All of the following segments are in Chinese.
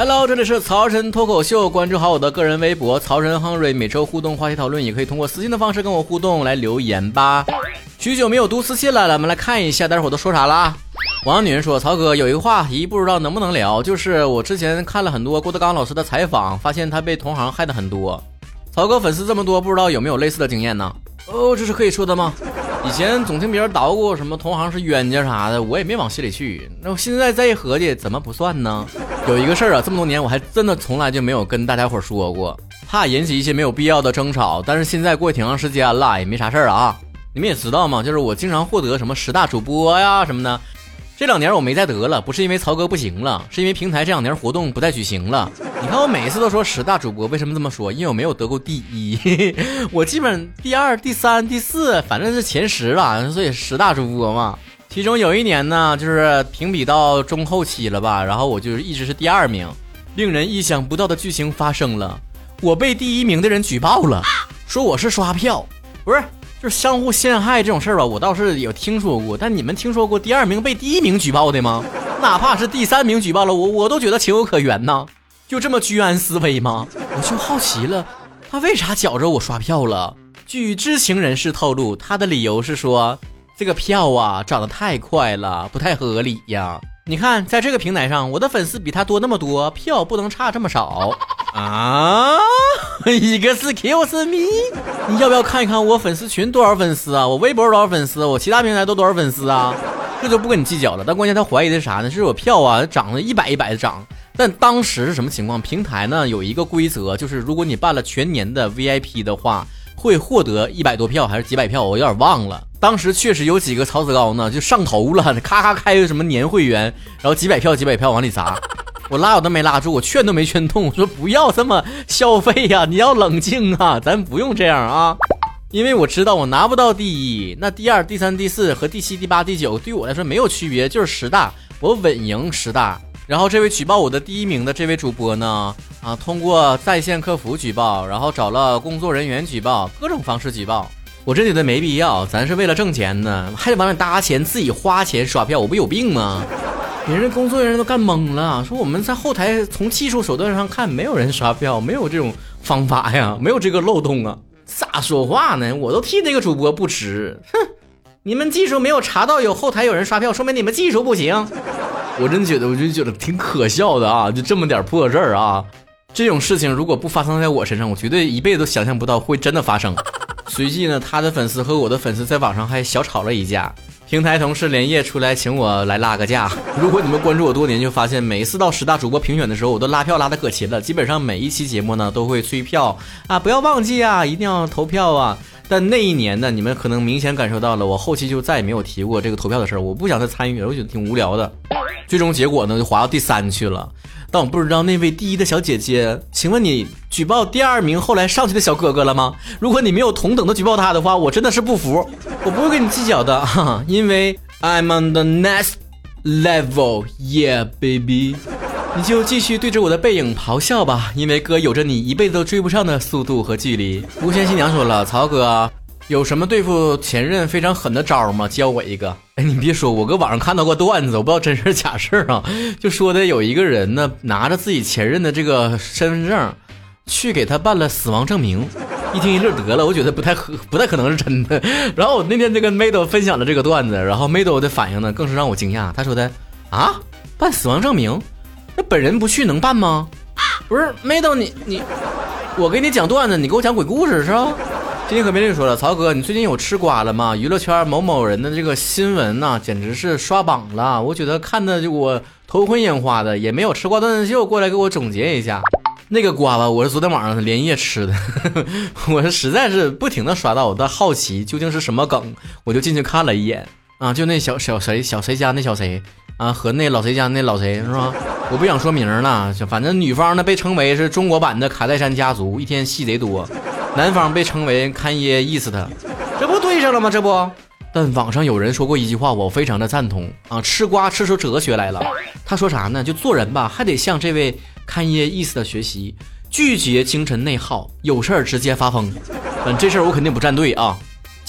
Hello，这里是曹晨脱口秀，关注好我的个人微博曹晨亨瑞，每周互动话题讨论，也可以通过私信的方式跟我互动来留言吧。许久没有读私信了，咱们来看一下，待会儿都说啥了。王女人说：“曹哥有一个话题，不知道能不能聊，就是我之前看了很多郭德纲老师的采访，发现他被同行害的很多。曹哥粉丝这么多，不知道有没有类似的经验呢？哦，这是可以说的吗？以前总听别人捣鼓什么同行是冤家啥的，我也没往心里去。那我现在再一合计，怎么不算呢？有一个事儿啊，这么多年我还真的从来就没有跟大家伙说过，怕引起一些没有必要的争吵。但是现在过挺长时间了，也没啥事儿啊。你们也知道嘛，就是我经常获得什么十大主播呀什么的。”这两年我没再得了，不是因为曹哥不行了，是因为平台这两年活动不再举行了。你看我每一次都说十大主播，为什么这么说？因为我没有得过第一，我基本第二、第三、第四，反正是前十了，所以十大主播嘛。其中有一年呢，就是评比到中后期了吧，然后我就一直是第二名。令人意想不到的剧情发生了，我被第一名的人举报了，说我是刷票，不是。就是相互陷害这种事儿吧，我倒是有听说过。但你们听说过第二名被第一名举报的吗？哪怕是第三名举报了我，我都觉得情有可原呐。就这么居安思危吗？我就好奇了，他为啥觉着我刷票了？据知情人士透露，他的理由是说这个票啊涨得太快了，不太合理呀。你看，在这个平台上，我的粉丝比他多那么多，票不能差这么少啊。一个是 Qs me，你要不要看一看我粉丝群多少粉丝啊？我微博多少粉丝？我其他平台都多少粉丝啊？这就不跟你计较了。但关键他怀疑的是啥呢？是我票啊涨了一百一百的涨。但当时是什么情况？平台呢有一个规则，就是如果你办了全年的 VIP 的话，会获得一百多票还是几百票？我有点忘了。当时确实有几个曹子高呢就上头了，咔咔开个什么年会员，然后几百票几百票往里砸。我拉我都没拉住，我劝都没劝动，我说不要这么消费呀，你要冷静啊，咱不用这样啊，因为我知道我拿不到第一，那第二、第三、第四和第七、第八、第九对我来说没有区别，就是十大，我稳赢十大。然后这位举报我的第一名的这位主播呢，啊，通过在线客服举报，然后找了工作人员举报，各种方式举报，我真觉得没必要，咱是为了挣钱呢，还得往里搭钱，自己花钱刷票，我不有病吗？别人工作人员都干懵了，说我们在后台从技术手段上看，没有人刷票，没有这种方法呀，没有这个漏洞啊，咋说话呢？我都替那个主播不值，哼！你们技术没有查到有后台有人刷票，说明你们技术不行。我真觉得，我就觉得挺可笑的啊，就这么点破事儿啊，这种事情如果不发生在我身上，我绝对一辈子都想象不到会真的发生。随即呢，他的粉丝和我的粉丝在网上还小吵了一架。平台同事连夜出来请我来拉个架。如果你们关注我多年，就发现每一次到十大主播评选的时候，我都拉票拉的可勤了。基本上每一期节目呢都会催票啊，不要忘记啊，一定要投票啊。但那一年呢，你们可能明显感受到了，我后期就再也没有提过这个投票的事儿。我不想再参与了，我觉得挺无聊的。最终结果呢，就滑到第三去了。但我不知道那位第一的小姐姐，请问你举报第二名后来上去的小哥哥了吗？如果你没有同等的举报他的话，我真的是不服，我不会跟你计较的，因为 I'm on the next level，yeah baby，你就继续对着我的背影咆哮吧，因为哥有着你一辈子都追不上的速度和距离。无限新娘说了，曹哥。有什么对付前任非常狠的招吗？教我一个。哎，你别说，我搁网上看到过段子，我不知道真是假事啊。就说的有一个人呢，拿着自己前任的这个身份证，去给他办了死亡证明。一听一乐得了，我觉得不太可不太可能是真的。然后我那天就跟 Mado 分享了这个段子，然后 Mado 的反应呢，更是让我惊讶。他说的啊，办死亡证明，本人不去能办吗？不是 Mado，你你，我给你讲段子，你给我讲鬼故事是吧？今天可别人说了，曹哥，你最近有吃瓜了吗？娱乐圈某某人的这个新闻呐，简直是刷榜了。我觉得看的就我头昏眼花的，也没有吃瓜段子秀过来给我总结一下。那个瓜吧，我是昨天晚上连夜吃的，我是实在是不停的刷到，我的好奇究竟是什么梗，我就进去看了一眼啊，就那小小谁小谁家那小谁啊，和那老谁家那老谁是吧？我不想说名了，反正女方呢被称为是中国版的卡戴珊家族，一天戏贼多。男方被称为堪耶意思他，这不对上了吗？这不，但网上有人说过一句话，我非常的赞同啊，吃瓜吃出哲学来了。他说啥呢？就做人吧，还得向这位堪耶意思的学习，拒绝精神内耗，有事儿直接发疯。嗯，这事儿我肯定不站队啊。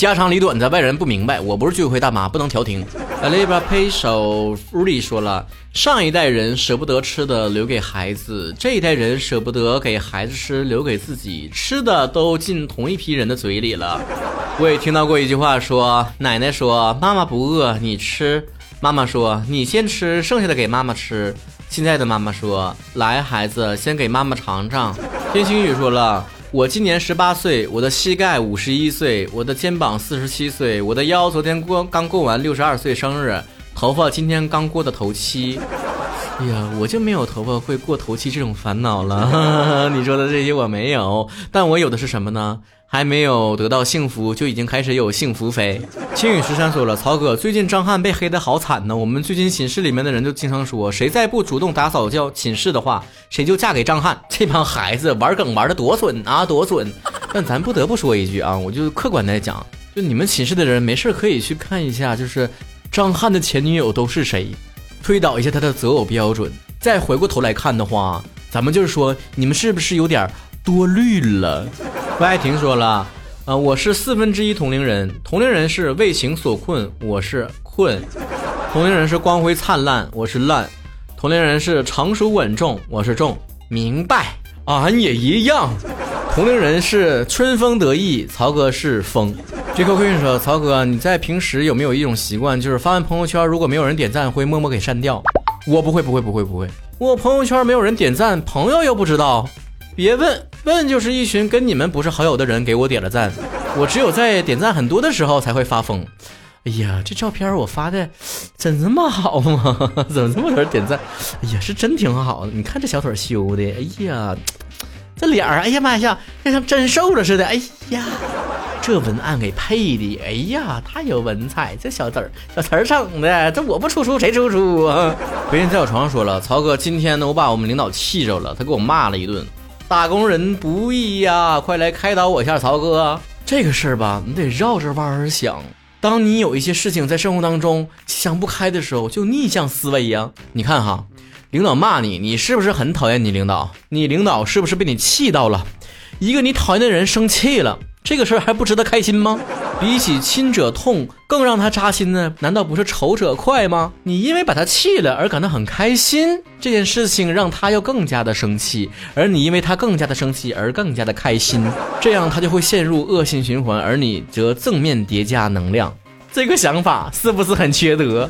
家长里短的，外人不明白。我不是居委会大妈，不能调停。a l i b a p a y 手 Rudy 说了，上一代人舍不得吃的留给孩子，这一代人舍不得给孩子吃，留给自己吃的都进同一批人的嘴里了。我也听到过一句话，说奶奶说妈妈不饿，你吃；妈妈说你先吃，剩下的给妈妈吃。现在的妈妈说，来孩子，先给妈妈尝尝。天星宇说了。我今年十八岁，我的膝盖五十一岁，我的肩膀四十七岁，我的腰昨天过刚过完六十二岁生日，头发今天刚过的头七。哎呀，我就没有头发会过头期这种烦恼了。你说的这些我没有，但我有的是什么呢？还没有得到幸福，就已经开始有幸福肥。青雨十三说了，曹哥，最近张翰被黑的好惨呢。我们最近寝室里面的人就经常说，谁再不主动打扫教寝室的话，谁就嫁给张翰。这帮孩子玩梗玩的多损啊，多损！但咱不得不说一句啊，我就客观的讲，就你们寝室的人没事可以去看一下，就是张翰的前女友都是谁，推导一下他的择偶标准。再回过头来看的话，咱们就是说，你们是不是有点多虑了？不爱听说了，呃，我是四分之一同龄人，同龄人是为情所困，我是困；同龄人是光辉灿烂，我是烂；同龄人是成熟稳重，我是重。明白，俺也一样。同龄人是春风得意，曹哥是风。J Q Queen 说，曹哥，你在平时有没有一种习惯，就是发完朋友圈，如果没有人点赞，会默默给删掉？我不会，不会，不会，不会。我朋友圈没有人点赞，朋友又不知道。别问问，就是一群跟你们不是好友的人给我点了赞，我只有在点赞很多的时候才会发疯。哎呀，这照片我发的真这么好吗？怎么这么多人点赞？哎呀，是真挺好的。你看这小腿修的，哎呀，这脸儿，哎呀妈呀，像像真瘦了似的。哎呀，这文案给配的，哎呀，太有文采。这小字儿，小词儿整的，这我不出书谁出书啊？别人在我床上说了，曹哥，今天呢，我把我们领导气着了，他给我骂了一顿。打工人不易呀，快来开导我一下，曹哥。这个事儿吧，你得绕着弯儿想。当你有一些事情在生活当中想不开的时候，就逆向思维呀。你看哈，领导骂你，你是不是很讨厌你领导？你领导是不是被你气到了？一个你讨厌的人生气了。这个事儿还不值得开心吗？比起亲者痛，更让他扎心呢？难道不是仇者快吗？你因为把他气了而感到很开心，这件事情让他又更加的生气，而你因为他更加的生气而更加的开心，这样他就会陷入恶性循环，而你则正面叠加能量。这个想法是不是很缺德？